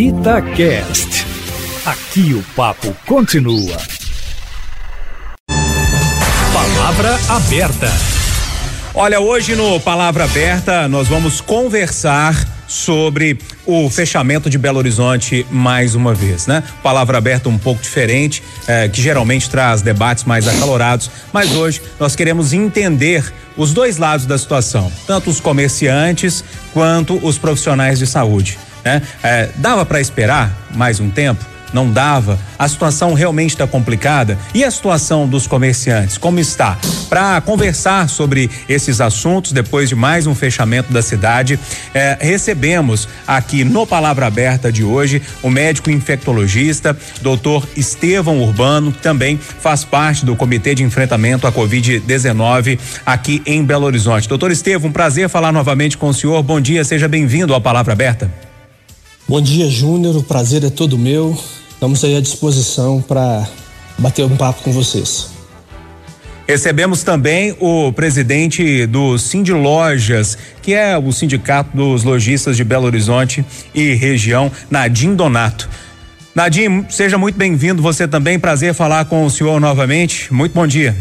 Itacast. Aqui o papo continua. Palavra aberta. Olha, hoje no Palavra Aberta nós vamos conversar sobre o fechamento de Belo Horizonte mais uma vez, né? Palavra aberta um pouco diferente, eh, que geralmente traz debates mais acalorados, mas hoje nós queremos entender os dois lados da situação, tanto os comerciantes quanto os profissionais de saúde. Né? Eh, dava para esperar mais um tempo? não dava, a situação realmente está complicada e a situação dos comerciantes, como está? Para conversar sobre esses assuntos, depois de mais um fechamento da cidade, eh, recebemos aqui no Palavra Aberta de hoje o médico infectologista, doutor Estevão Urbano, que também faz parte do Comitê de Enfrentamento à Covid-19 aqui em Belo Horizonte. Doutor Estevão, um prazer falar novamente com o senhor. Bom dia, seja bem-vindo ao Palavra Aberta. Bom dia, Júnior. O prazer é todo meu. Estamos aí à disposição para bater um papo com vocês. Recebemos também o presidente do Cindy Lojas, que é o sindicato dos lojistas de Belo Horizonte e região, Nadim Donato. Nadim, seja muito bem-vindo. Você também, prazer falar com o senhor novamente. Muito bom dia.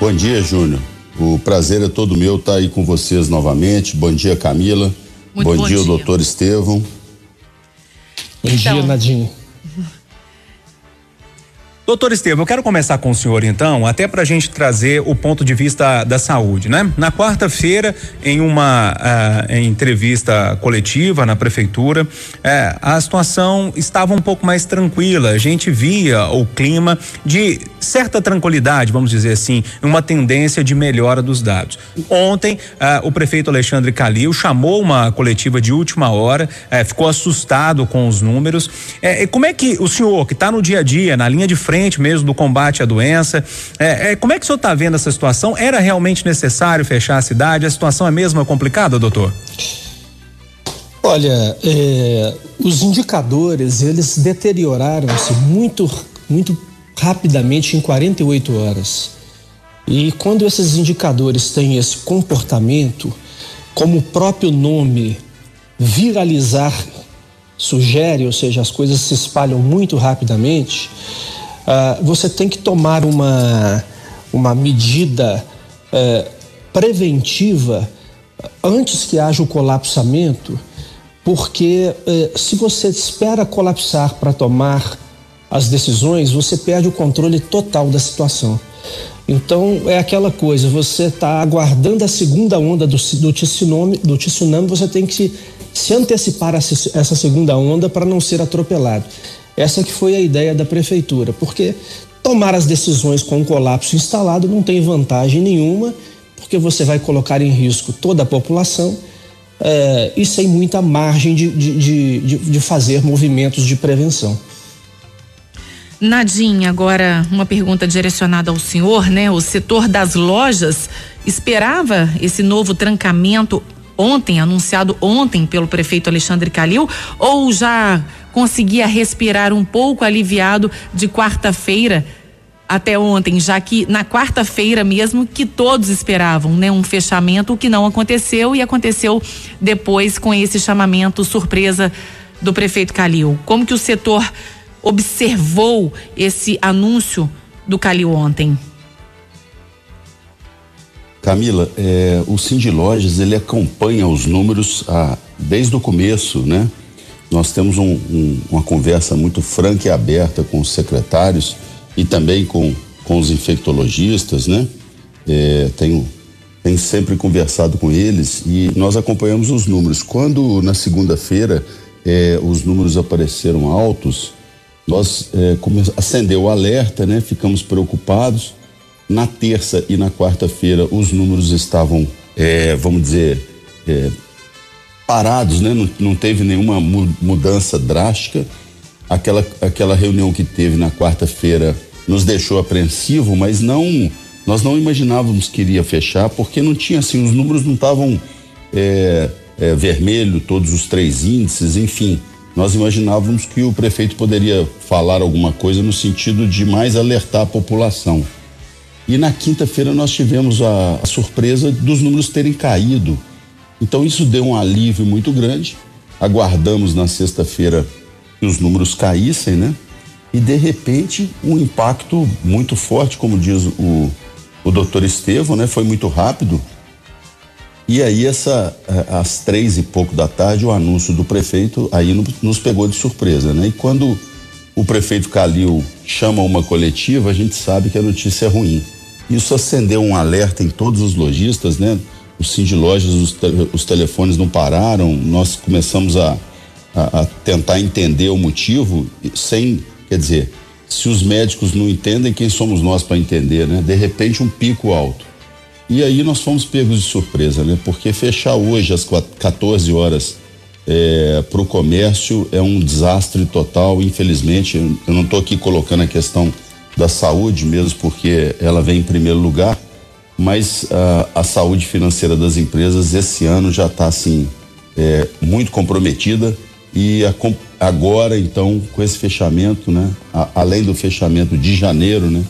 Bom dia, Júnior. O prazer é todo meu estar aí com vocês novamente. Bom dia, Camila. Muito bom, bom dia, dia, doutor Estevão. Bom então, dia, Nadine. Doutor Estevam, eu quero começar com o senhor então, até para a gente trazer o ponto de vista da saúde, né? Na quarta-feira, em uma uh, entrevista coletiva na prefeitura, uh, a situação estava um pouco mais tranquila. A gente via o clima de certa tranquilidade, vamos dizer assim, uma tendência de melhora dos dados. Ontem, uh, o prefeito Alexandre Calil chamou uma coletiva de última hora, ficou assustado com os números. como é que o senhor, que está no dia a dia, na linha de frente, frente mesmo do combate à doença. É, é, como é que o senhor está vendo essa situação? Era realmente necessário fechar a cidade? A situação é mesmo complicada, doutor? Olha, é, os indicadores eles deterioraram-se muito, muito rapidamente em 48 horas. E quando esses indicadores têm esse comportamento, como o próprio nome viralizar sugere, ou seja, as coisas se espalham muito rapidamente, uh, você tem que tomar uma, uma medida uh, preventiva antes que haja o colapsamento, porque uh, se você espera colapsar para tomar as decisões, você perde o controle total da situação. Então é aquela coisa, você está aguardando a segunda onda do, do, tsunami, do tsunami, você tem que se, se antecipar a essa segunda onda para não ser atropelado. Essa que foi a ideia da prefeitura, porque tomar as decisões com o colapso instalado não tem vantagem nenhuma, porque você vai colocar em risco toda a população é, e sem muita margem de, de, de, de fazer movimentos de prevenção. Nadinha, agora uma pergunta direcionada ao senhor, né? O setor das lojas esperava esse novo trancamento ontem, anunciado ontem pelo prefeito Alexandre Calil, ou já conseguia respirar um pouco aliviado de quarta-feira até ontem, já que na quarta-feira mesmo que todos esperavam, né, um fechamento, o que não aconteceu e aconteceu depois com esse chamamento surpresa do prefeito Calil. Como que o setor observou esse anúncio do Calil ontem? Camila, é, o Cindy ele acompanha os números a, desde o começo, né? Nós temos um, um, uma conversa muito franca e aberta com os secretários e também com, com os infectologistas, né? É, tenho, tenho sempre conversado com eles e nós acompanhamos os números. Quando na segunda-feira é, os números apareceram altos, nós é, acendeu o alerta, né? Ficamos preocupados. Na terça e na quarta-feira os números estavam, é, vamos dizer, é, parados, né? Não, não teve nenhuma mudança drástica. Aquela, aquela reunião que teve na quarta-feira nos deixou apreensivo, mas não nós não imaginávamos que iria fechar porque não tinha assim os números não estavam é, é, vermelho todos os três índices, enfim. Nós imaginávamos que o prefeito poderia falar alguma coisa no sentido de mais alertar a população. E na quinta-feira nós tivemos a, a surpresa dos números terem caído então isso deu um alívio muito grande aguardamos na sexta-feira que os números caíssem, né? E de repente um impacto muito forte, como diz o, o doutor Estevam, né? Foi muito rápido. E aí essa às três e pouco da tarde o anúncio do prefeito aí nos pegou de surpresa, né? E quando o prefeito Calil chama uma coletiva, a gente sabe que a notícia é ruim. Isso acendeu um alerta em todos os lojistas, né? Os Cindy Lojas, os, os telefones não pararam, nós começamos a, a, a tentar entender o motivo sem, quer dizer, se os médicos não entendem, quem somos nós para entender, né? De repente um pico alto. E aí nós fomos pegos de surpresa, né? Porque fechar hoje às 14 horas é, para o comércio é um desastre total, infelizmente. Eu não estou aqui colocando a questão da saúde mesmo, porque ela vem em primeiro lugar, mas a, a saúde financeira das empresas esse ano já está assim é, muito comprometida e a, agora então com esse fechamento, né? A, além do fechamento de janeiro, né?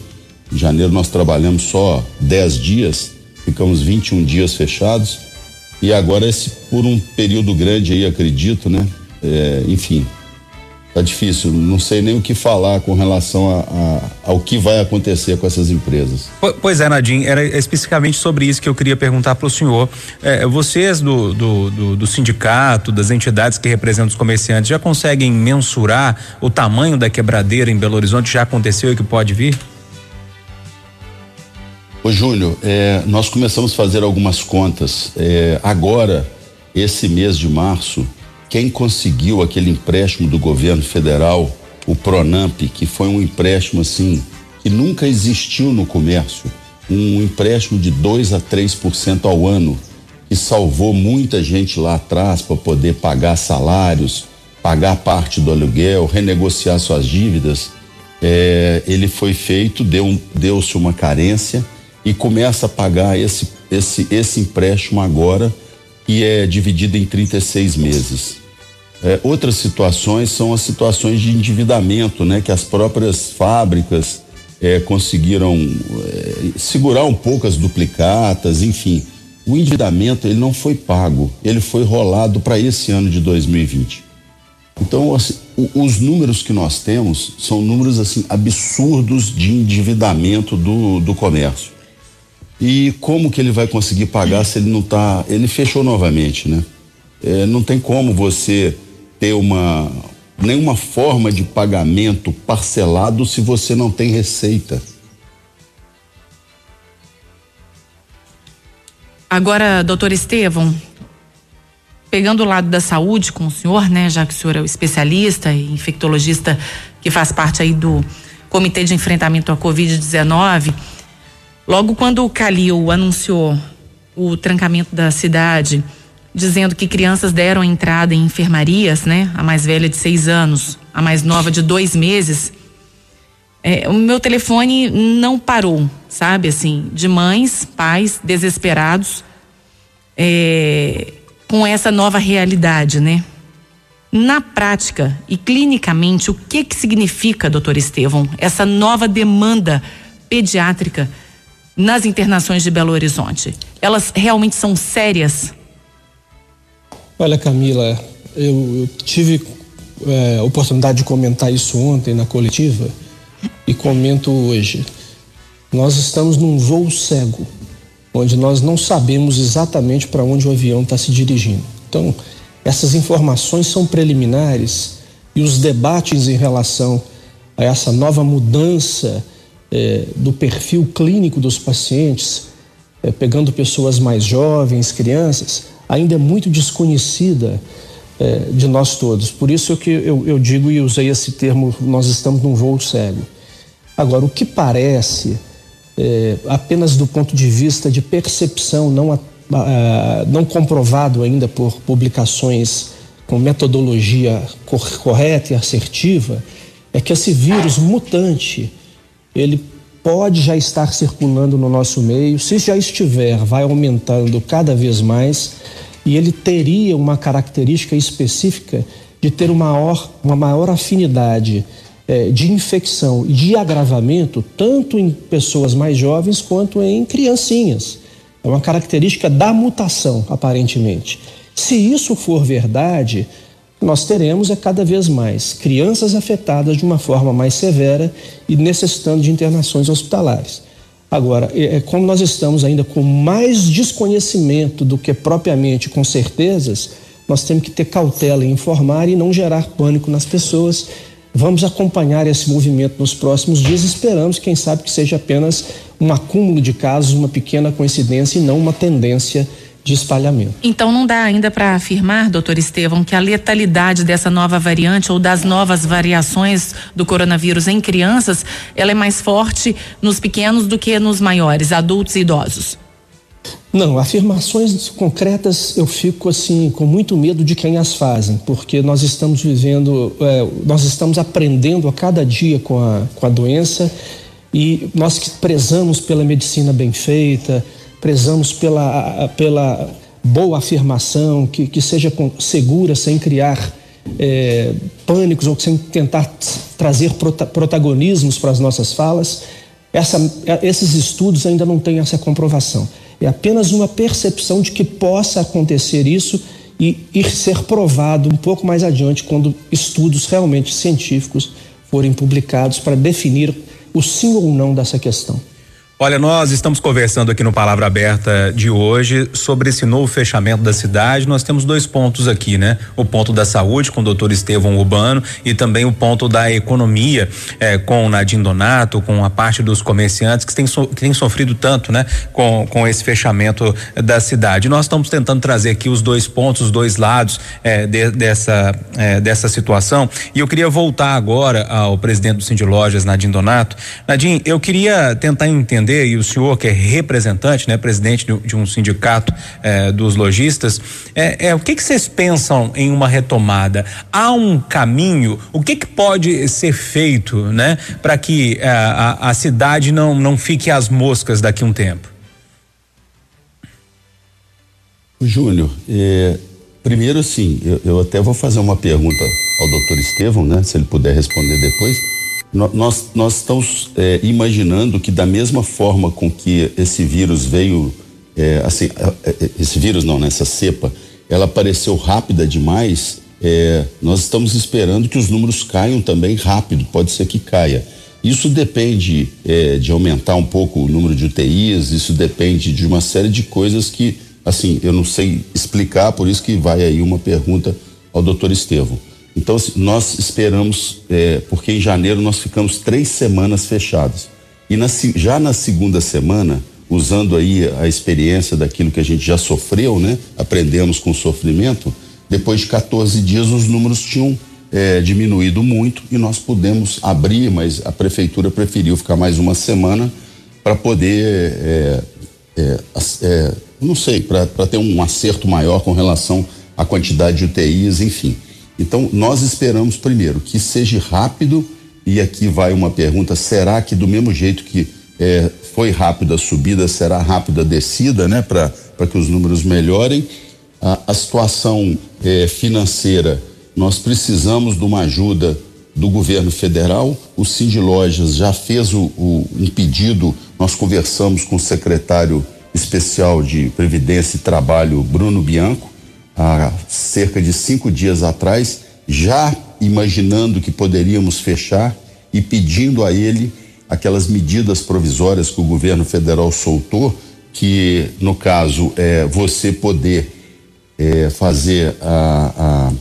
Em janeiro nós trabalhamos só 10 dias, ficamos 21 dias fechados e agora esse por um período grande aí, acredito, né? É, enfim, tá difícil, não sei nem o que falar com relação a, a, ao que vai acontecer com essas empresas. Pois é, Nadim, era especificamente sobre isso que eu queria perguntar para o senhor. É, vocês do, do, do, do, sindicato, das entidades que representam os comerciantes, já conseguem mensurar o tamanho da quebradeira em Belo Horizonte? Já aconteceu e que pode vir? Ô Júnior, é, nós começamos a fazer algumas contas. É, agora, esse mês de março, quem conseguiu aquele empréstimo do governo federal, o Pronamp, que foi um empréstimo assim que nunca existiu no comércio, um empréstimo de 2 a 3% ao ano, que salvou muita gente lá atrás para poder pagar salários, pagar parte do aluguel, renegociar suas dívidas. É, ele foi feito, deu, deu-se uma carência e começa a pagar esse, esse, esse empréstimo agora, que é dividido em 36 meses. É, outras situações são as situações de endividamento, né? Que as próprias fábricas é, conseguiram é, segurar um pouco as duplicatas, enfim. O endividamento ele não foi pago, ele foi rolado para esse ano de 2020. Então, assim, o, os números que nós temos são números assim absurdos de endividamento do, do comércio. E como que ele vai conseguir pagar se ele não está? Ele fechou novamente, né? É, não tem como você ter uma nenhuma forma de pagamento parcelado se você não tem receita. Agora, doutor Estevam, pegando o lado da saúde com o senhor, né, já que o senhor é o especialista e infectologista que faz parte aí do Comitê de Enfrentamento à Covid-19, Logo quando o Calil anunciou o trancamento da cidade, dizendo que crianças deram entrada em enfermarias, né? A mais velha de seis anos, a mais nova de dois meses. É, o meu telefone não parou, sabe? Assim, de mães, pais desesperados é, com essa nova realidade, né? Na prática e clinicamente, o que que significa, doutor Estevão, essa nova demanda pediátrica? nas internações de Belo Horizonte? Elas realmente são sérias? Olha, Camila, eu, eu tive é, oportunidade de comentar isso ontem na coletiva e comento hoje. Nós estamos num voo cego, onde nós não sabemos exatamente para onde o avião está se dirigindo. Então, essas informações são preliminares e os debates em relação a essa nova mudança é, do perfil clínico dos pacientes, é, pegando pessoas mais jovens, crianças, ainda é muito desconhecida é, de nós todos. Por isso que eu, eu digo e usei esse termo, nós estamos num voo cego. Agora, o que parece, é, apenas do ponto de vista de percepção, não, a, a, não comprovado ainda por publicações com metodologia correta e assertiva, é que esse vírus mutante ele pode já estar circulando no nosso meio. Se já estiver, vai aumentando cada vez mais e ele teria uma característica específica de ter uma maior, uma maior afinidade eh, de infecção e de agravamento, tanto em pessoas mais jovens quanto em criancinhas. É uma característica da mutação, aparentemente. Se isso for verdade, nós teremos é cada vez mais crianças afetadas de uma forma mais severa e necessitando de internações hospitalares. Agora, é, é, como nós estamos ainda com mais desconhecimento do que propriamente com certezas, nós temos que ter cautela em informar e não gerar pânico nas pessoas. Vamos acompanhar esse movimento nos próximos dias. Esperamos, quem sabe, que seja apenas um acúmulo de casos, uma pequena coincidência e não uma tendência de espalhamento. Então não dá ainda para afirmar, doutor Estevão, que a letalidade dessa nova variante ou das novas variações do coronavírus em crianças, ela é mais forte nos pequenos do que nos maiores, adultos e idosos. Não, afirmações concretas eu fico assim com muito medo de quem as fazem, porque nós estamos vivendo, é, nós estamos aprendendo a cada dia com a, com a doença e nós que prezamos pela medicina bem feita, prezamos pela, pela boa afirmação, que, que seja segura, sem criar é, pânicos ou sem tentar trazer prota, protagonismos para as nossas falas. Essa, esses estudos ainda não têm essa comprovação. É apenas uma percepção de que possa acontecer isso e ir ser provado um pouco mais adiante quando estudos realmente científicos forem publicados para definir o sim ou não dessa questão. Olha, nós estamos conversando aqui no Palavra Aberta de hoje sobre esse novo fechamento da cidade. Nós temos dois pontos aqui, né? O ponto da saúde com o doutor Estevão Urbano e também o ponto da economia eh, com o Nadim Donato, com a parte dos comerciantes que so, que têm sofrido tanto, né? Com, com esse fechamento da cidade. Nós estamos tentando trazer aqui os dois pontos, os dois lados eh, de, dessa, eh, dessa situação. E eu queria voltar agora ao presidente do Cindy Lojas, Nadim Donato. Nadim, eu queria tentar entender entender, e o senhor que é representante, né, presidente de, de um sindicato eh, dos lojistas, é, o que que vocês pensam em uma retomada? Há um caminho? O que que pode ser feito, né, para que eh, a, a cidade não não fique às moscas daqui a um tempo? Júnior, eh, primeiro sim, eu, eu, até vou fazer uma pergunta ao doutor Estevão, né? Se ele puder responder depois. Nós, nós estamos é, imaginando que da mesma forma com que esse vírus veio, é, assim, é, é, esse vírus não, nessa né, cepa, ela apareceu rápida demais, é, nós estamos esperando que os números caiam também rápido, pode ser que caia. Isso depende é, de aumentar um pouco o número de UTIs, isso depende de uma série de coisas que, assim, eu não sei explicar, por isso que vai aí uma pergunta ao doutor Estevam. Então, nós esperamos, é, porque em janeiro nós ficamos três semanas fechados. E na, já na segunda semana, usando aí a experiência daquilo que a gente já sofreu, né? Aprendemos com o sofrimento. Depois de 14 dias, os números tinham é, diminuído muito e nós pudemos abrir, mas a prefeitura preferiu ficar mais uma semana para poder, é, é, é não sei, para ter um acerto maior com relação à quantidade de UTIs, enfim. Então, nós esperamos primeiro que seja rápido, e aqui vai uma pergunta: será que, do mesmo jeito que é, foi rápida a subida, será rápida a descida, né, para que os números melhorem? A, a situação é, financeira, nós precisamos de uma ajuda do governo federal. O Cindy Lojas já fez o, o, um pedido, nós conversamos com o secretário especial de Previdência e Trabalho, Bruno Bianco há cerca de cinco dias atrás, já imaginando que poderíamos fechar e pedindo a ele aquelas medidas provisórias que o governo federal soltou, que no caso é você poder é, fazer a, a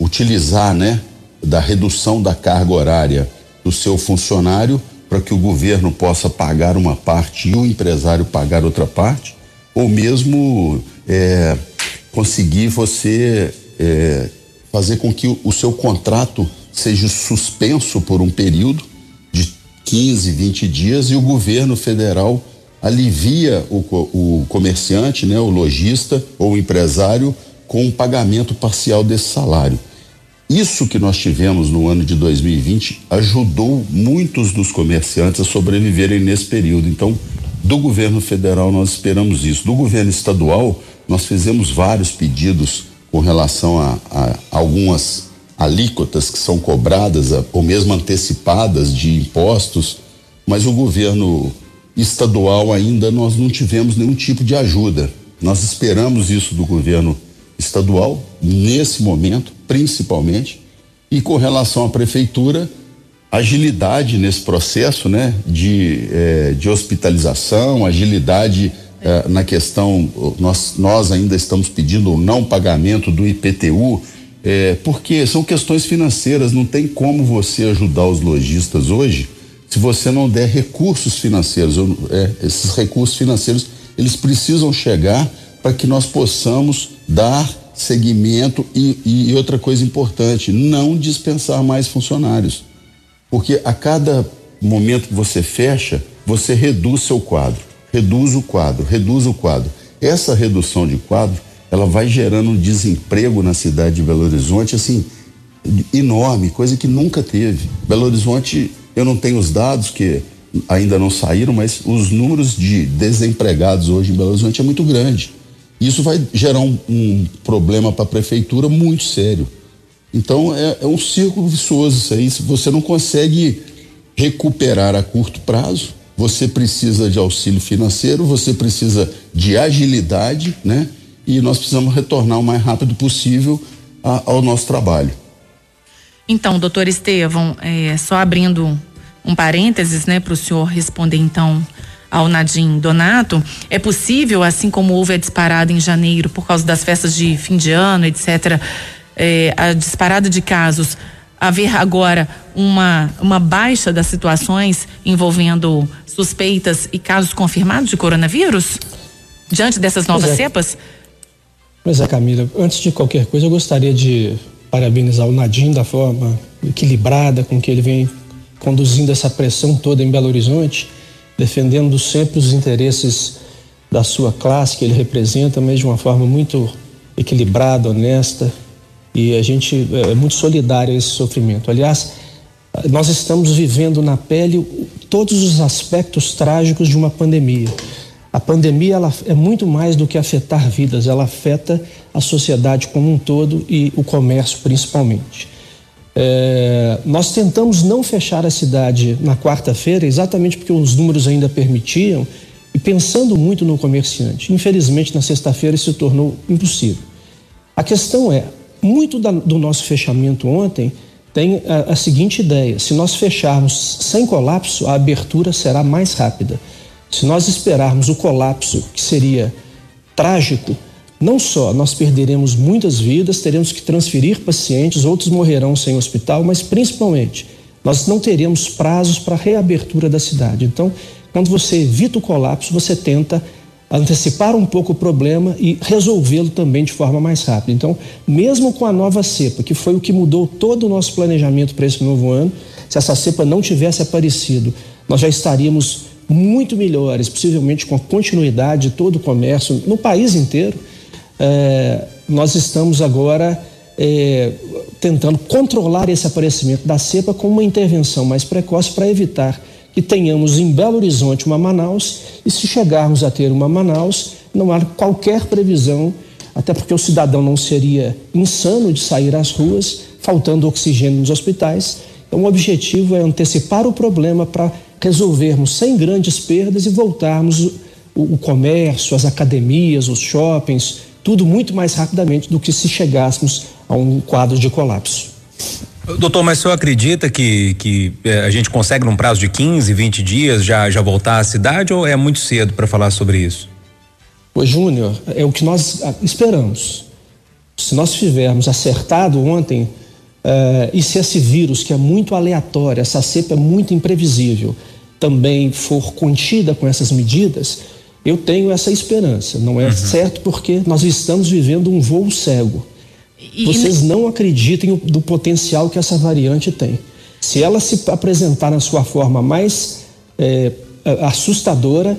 utilizar, né, da redução da carga horária do seu funcionário para que o governo possa pagar uma parte e o empresário pagar outra parte, ou mesmo é, conseguir você é, fazer com que o, o, seu contrato seja suspenso por um período de 15, 20 dias e o governo federal alivia o, o comerciante, né, o lojista ou o empresário com um pagamento parcial desse salário. Isso que nós tivemos no ano de 2020 ajudou muitos dos comerciantes a sobreviverem nesse período. Então, do governo federal nós esperamos isso. Do governo estadual, nós fizemos vários pedidos com relação a, a algumas alíquotas que são cobradas ou mesmo antecipadas de impostos, mas o governo estadual ainda nós não tivemos nenhum tipo de ajuda. Nós esperamos isso do governo estadual nesse momento principalmente. E com relação à prefeitura, agilidade nesse processo, né, de, eh, de hospitalização, agilidade eh, na questão, nós, nós ainda estamos pedindo o não pagamento do IPTU, eh, porque são questões financeiras, não tem como você ajudar os lojistas hoje se você não der recursos financeiros. Eh, esses recursos financeiros, eles precisam chegar para que nós possamos dar seguimento e, e outra coisa importante, não dispensar mais funcionários. Porque a cada momento que você fecha, você reduz seu quadro, reduz o quadro, reduz o quadro. Essa redução de quadro, ela vai gerando um desemprego na cidade de Belo Horizonte, assim, enorme, coisa que nunca teve. Belo Horizonte, eu não tenho os dados que ainda não saíram, mas os números de desempregados hoje em Belo Horizonte é muito grande. Isso vai gerar um, um problema para a prefeitura muito sério. Então é, é, um círculo vicioso isso aí. Se você não consegue recuperar a curto prazo, você precisa de auxílio financeiro, você precisa de agilidade, né? E nós precisamos retornar o mais rápido possível a, ao nosso trabalho. Então, doutor Estevão, é, só abrindo um parênteses, né, para o senhor responder então ao Nadim Donato, é possível, assim como houve a disparada em janeiro por causa das festas de fim de ano, etc., é, a disparada de casos, haver agora uma, uma baixa das situações envolvendo suspeitas e casos confirmados de coronavírus? Diante dessas novas é. cepas? Pois é, Camila, antes de qualquer coisa, eu gostaria de parabenizar o Nadim da forma equilibrada com que ele vem conduzindo essa pressão toda em Belo Horizonte defendendo sempre os interesses da sua classe que ele representa, mas de uma forma muito equilibrada, honesta, e a gente é, é muito solidário a esse sofrimento. Aliás, nós estamos vivendo na pele todos os aspectos trágicos de uma pandemia. A pandemia ela é muito mais do que afetar vidas, ela afeta a sociedade como um todo e o comércio principalmente. É, nós tentamos não fechar a cidade na quarta-feira, exatamente porque os números ainda permitiam, e pensando muito no comerciante. Infelizmente, na sexta-feira isso se tornou impossível. A questão é: muito da, do nosso fechamento ontem tem a, a seguinte ideia: se nós fecharmos sem colapso, a abertura será mais rápida. Se nós esperarmos o colapso, que seria trágico, não só nós perderemos muitas vidas, teremos que transferir pacientes, outros morrerão sem hospital, mas principalmente nós não teremos prazos para reabertura da cidade. Então, quando você evita o colapso, você tenta antecipar um pouco o problema e resolvê-lo também de forma mais rápida. Então, mesmo com a nova cepa, que foi o que mudou todo o nosso planejamento para esse novo ano, se essa cepa não tivesse aparecido, nós já estaríamos muito melhores, possivelmente com a continuidade de todo o comércio no país inteiro é, nós estamos agora é, tentando controlar esse aparecimento da cepa com uma intervenção mais precoce para evitar que tenhamos em Belo Horizonte uma Manaus e se chegarmos a ter uma Manaus, não há qualquer previsão, até porque o cidadão não seria insano de sair às ruas, faltando oxigênio nos hospitais. Então, o objetivo é antecipar o problema para resolvermos sem grandes perdas e voltarmos o, o comércio, as academias, os shoppings, tudo muito mais rapidamente do que se chegássemos a um quadro de colapso. Doutor, mas o senhor acredita que, que eh, a gente consegue, num prazo de 15, 20 dias, já, já voltar à cidade ou é muito cedo para falar sobre isso? Ô, Júnior, é o que nós ah, esperamos. Se nós tivermos acertado ontem, eh, e se esse vírus, que é muito aleatório, essa cepa é muito imprevisível, também for contida com essas medidas, eu tenho essa esperança. Não é uhum. certo porque nós estamos vivendo um voo cego. E, Vocês não acreditem do potencial que essa variante tem. Se ela se apresentar na sua forma mais é, assustadora,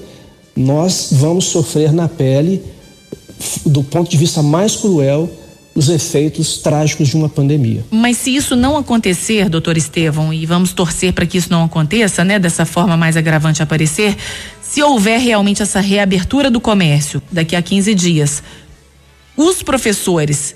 nós vamos sofrer na pele, do ponto de vista mais cruel, os efeitos trágicos de uma pandemia. Mas se isso não acontecer, doutor Estevão, e vamos torcer para que isso não aconteça, né, dessa forma mais agravante aparecer, se houver realmente essa reabertura do comércio daqui a 15 dias, os professores,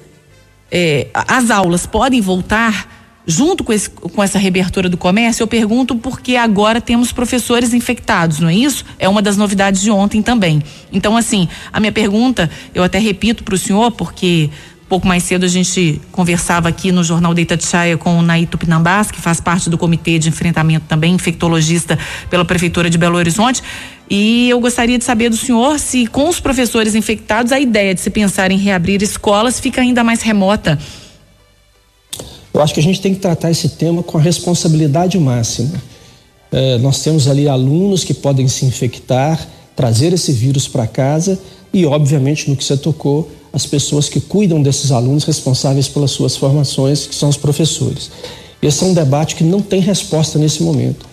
eh, as aulas podem voltar junto com, esse, com, essa reabertura do comércio? Eu pergunto porque agora temos professores infectados, não é isso? É uma das novidades de ontem também. Então, assim, a minha pergunta, eu até repito para o senhor, porque pouco mais cedo a gente conversava aqui no Jornal de Chaia com o Naito Pinambás, que faz parte do comitê de enfrentamento também, infectologista pela Prefeitura de Belo Horizonte. E eu gostaria de saber do senhor se, com os professores infectados, a ideia de se pensar em reabrir escolas fica ainda mais remota. Eu acho que a gente tem que tratar esse tema com a responsabilidade máxima. É, nós temos ali alunos que podem se infectar, trazer esse vírus para casa e, obviamente, no que você tocou, as pessoas que cuidam desses alunos responsáveis pelas suas formações, que são os professores. Esse é um debate que não tem resposta nesse momento.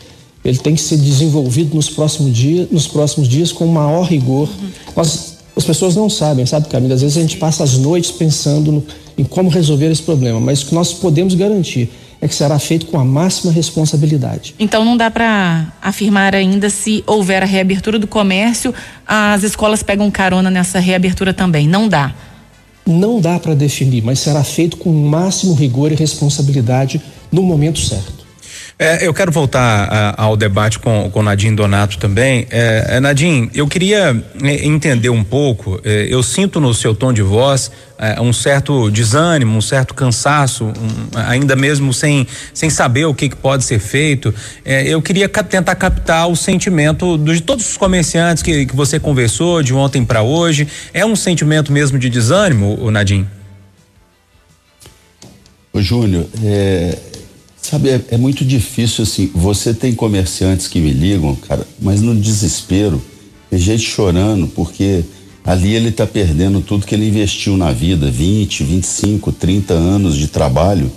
Ele tem que ser desenvolvido nos próximos dias, nos próximos dias com maior rigor. Nós, as pessoas não sabem, sabe, Camila? Às vezes a gente passa as noites pensando no, em como resolver esse problema, mas o que nós podemos garantir é que será feito com a máxima responsabilidade. Então não dá para afirmar ainda se houver a reabertura do comércio, as escolas pegam carona nessa reabertura também. Não dá. Não dá para definir, mas será feito com o máximo rigor e responsabilidade no momento certo. É, eu quero voltar a, ao debate com, com Nadim Donato também. É, é Nadim, eu queria é, entender um pouco. É, eu sinto no seu tom de voz é, um certo desânimo, um certo cansaço, um, ainda mesmo sem, sem saber o que, que pode ser feito. eu queria ca tentar captar o sentimento de todos os comerciantes que, que você conversou de ontem para hoje. É um sentimento mesmo de desânimo, o Nadim? Ô Júnior, é, Sabe, é, é, muito difícil assim. Você tem comerciantes que me ligam, cara, mas no desespero, tem gente chorando, porque ali ele está perdendo tudo que ele investiu na vida 20, 25, 30 anos de trabalho.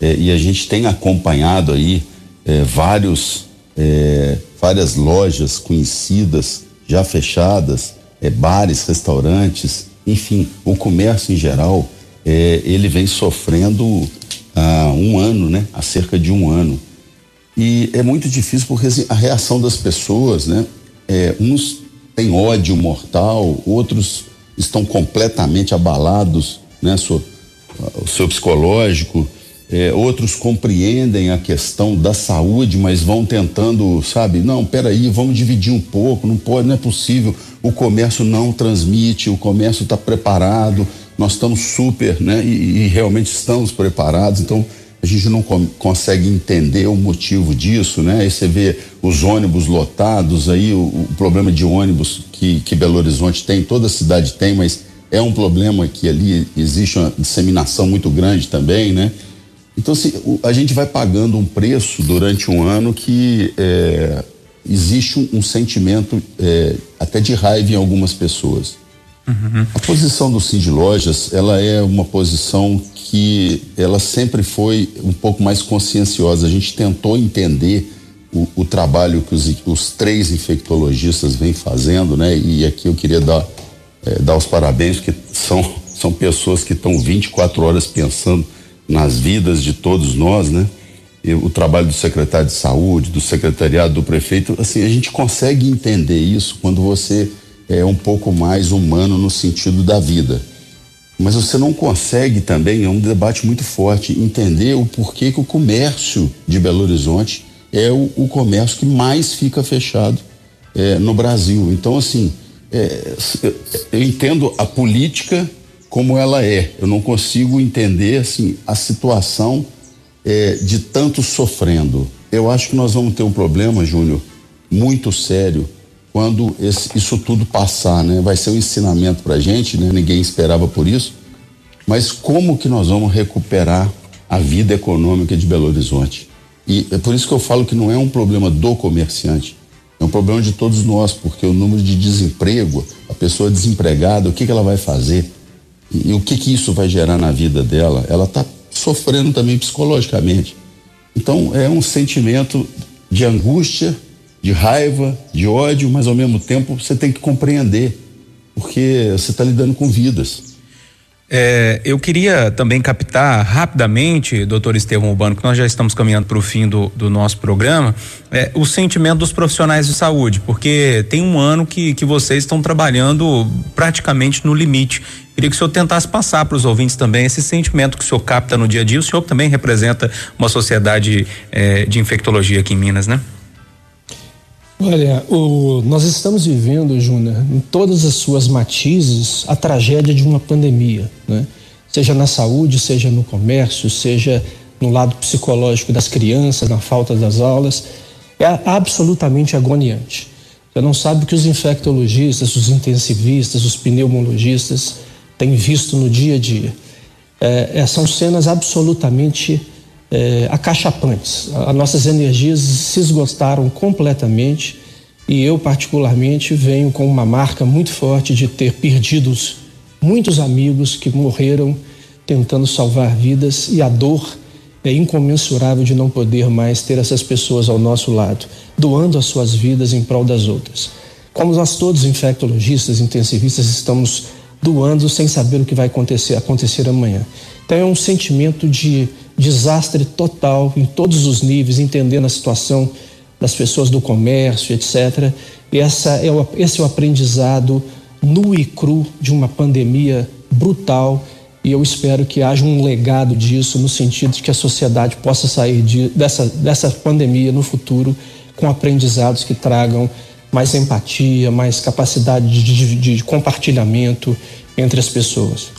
É, e a gente tem acompanhado aí é, vários, é, várias lojas conhecidas já fechadas, é, bares, restaurantes, enfim, o comércio em geral, é, ele vem sofrendo há um ano, né? Há cerca de um ano. E é muito difícil porque assim, a reação das pessoas, né? É, uns têm ódio mortal, outros estão completamente abalados, né? o seu psicológico. É, outros compreendem a questão da saúde, mas vão tentando, sabe? Não, peraí, vamos dividir um pouco, não pode, não é possível. O comércio não transmite, o comércio está preparado, nós estamos super, né? E, e realmente estamos preparados, então a gente não com, consegue entender o motivo disso, né? Aí você vê os ônibus lotados, aí o, o, problema de ônibus que, que Belo Horizonte tem, toda a cidade tem, mas é um problema que ali existe uma disseminação muito grande também, né? Então, assim, o, a gente vai pagando um preço durante um ano que é, existe um, um sentimento é, até de raiva em algumas pessoas. Uhum. A posição do Cid Lojas, ela é uma posição que ela sempre foi um pouco mais conscienciosa. A gente tentou entender o, o trabalho que os, os, três infectologistas vêm fazendo, né? E aqui eu queria dar, é, dar os parabéns, porque são, são pessoas que estão 24 horas pensando nas vidas de todos nós, né? E o trabalho do secretário de saúde, do secretariado, do prefeito, assim, a gente consegue entender isso quando você é um pouco mais humano no sentido da vida. Mas você não consegue também, é um debate muito forte, entender o porquê que o comércio de Belo Horizonte é o, o comércio que mais fica fechado é, no Brasil. Então, assim, é, eu entendo a política como ela é. Eu não consigo entender assim a situação é, de tanto sofrendo. Eu acho que nós vamos ter um problema, Júnior, muito sério quando esse, isso tudo passar, né? Vai ser um ensinamento para a gente, né? Ninguém esperava por isso. Mas como que nós vamos recuperar a vida econômica de Belo Horizonte? E é por isso que eu falo que não é um problema do comerciante, é um problema de todos nós, porque o número de desemprego, a pessoa desempregada, o que, que ela vai fazer? E, e o que, que isso vai gerar na vida dela? Ela está sofrendo também psicologicamente. Então é um sentimento de angústia, de raiva, de ódio, mas ao mesmo tempo você tem que compreender, porque você está lidando com vidas. É, eu queria também captar rapidamente, doutor Estevão Urbano, que nós já estamos caminhando para o fim do, do, nosso programa, é, o sentimento dos profissionais de saúde, porque tem um ano que, que vocês estão trabalhando praticamente no limite. Queria que o senhor tentasse passar para os ouvintes também esse sentimento que o senhor capta no dia a dia. O senhor também representa uma sociedade é, de infectologia aqui em Minas, né? Olha, o, nós estamos vivendo, Júnior, em todas as suas matizes, a tragédia de uma pandemia. Né? seja na saúde, seja no comércio, seja no lado psicológico das crianças, na falta das aulas, é absolutamente agoniante. Você não sabe o que os infectologistas, os intensivistas, os pneumologistas têm visto no dia a dia. É, é são cenas absolutamente é, acachapantes. As nossas energias se esgotaram completamente e eu, particularmente, venho com uma marca muito forte de ter perdido muitos amigos que morreram tentando salvar vidas e a dor é incomensurável de não poder mais ter essas pessoas ao nosso lado, doando as suas vidas em prol das outras. Como nós todos infectologistas, intensivistas, estamos doando sem saber o que vai acontecer, acontecer amanhã. Então é um sentimento de desastre total em todos os níveis, entendendo a situação das pessoas do comércio, etc. E essa é o, esse é o aprendizado nu e cru de uma pandemia brutal e eu espero que haja um legado disso no sentido de que a sociedade possa sair de, dessa, dessa pandemia no futuro com aprendizados que tragam mais empatia, mais capacidade de, de, de compartilhamento entre as pessoas.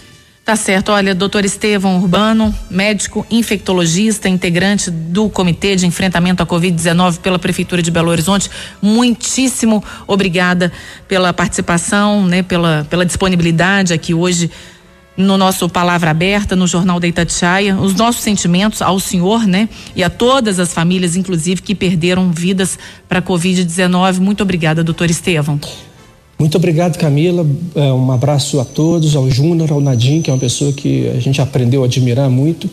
Tá certo. Olha, doutor Estevão Urbano, médico infectologista, integrante do Comitê de Enfrentamento à Covid-19 pela Prefeitura de Belo Horizonte, muitíssimo obrigada pela participação, né, pela, pela disponibilidade aqui hoje no nosso Palavra Aberta, no Jornal da Itatiaia, os nossos sentimentos ao senhor, né? E a todas as famílias, inclusive, que perderam vidas para a Covid-19. Muito obrigada, doutor Estevão. Muito obrigado, Camila. É, um abraço a todos, ao Júnior, ao Nadim, que é uma pessoa que a gente aprendeu a admirar muito.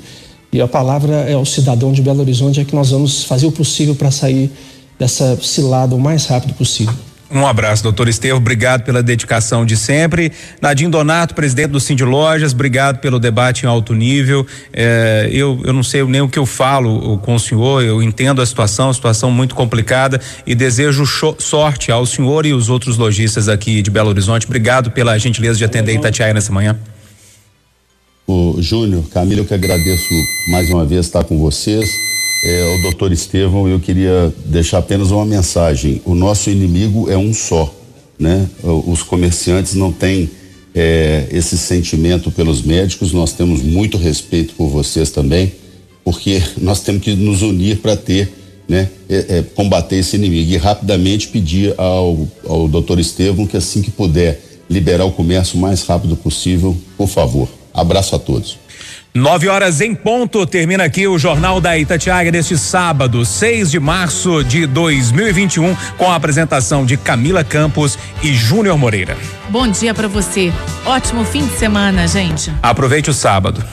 E a palavra é ao cidadão de Belo Horizonte, é que nós vamos fazer o possível para sair dessa cilada o mais rápido possível. Um abraço, doutor Estevam. Obrigado pela dedicação de sempre. Nadim Donato, presidente do Cindy Lojas, obrigado pelo debate em alto nível. É, eu, eu não sei nem o que eu falo com o senhor, eu entendo a situação, situação muito complicada e desejo sorte ao senhor e os outros lojistas aqui de Belo Horizonte. Obrigado pela gentileza de atender Itatiaia nessa manhã. O Júnior, Camila, eu que agradeço mais uma vez estar com vocês é, o doutor Estevão, eu queria deixar apenas uma mensagem. O nosso inimigo é um só, né? Os comerciantes não têm é, esse sentimento pelos médicos, nós temos muito respeito por vocês também, porque nós temos que nos unir para ter, né? É, é, combater esse inimigo. E rapidamente pedir ao, ao doutor Estevão que assim que puder liberar o comércio o mais rápido possível, por favor. Abraço a todos. Nove horas em ponto, termina aqui o Jornal da Itatiaia deste sábado, 6 de março de 2021, com a apresentação de Camila Campos e Júnior Moreira. Bom dia para você. Ótimo fim de semana, gente. Aproveite o sábado.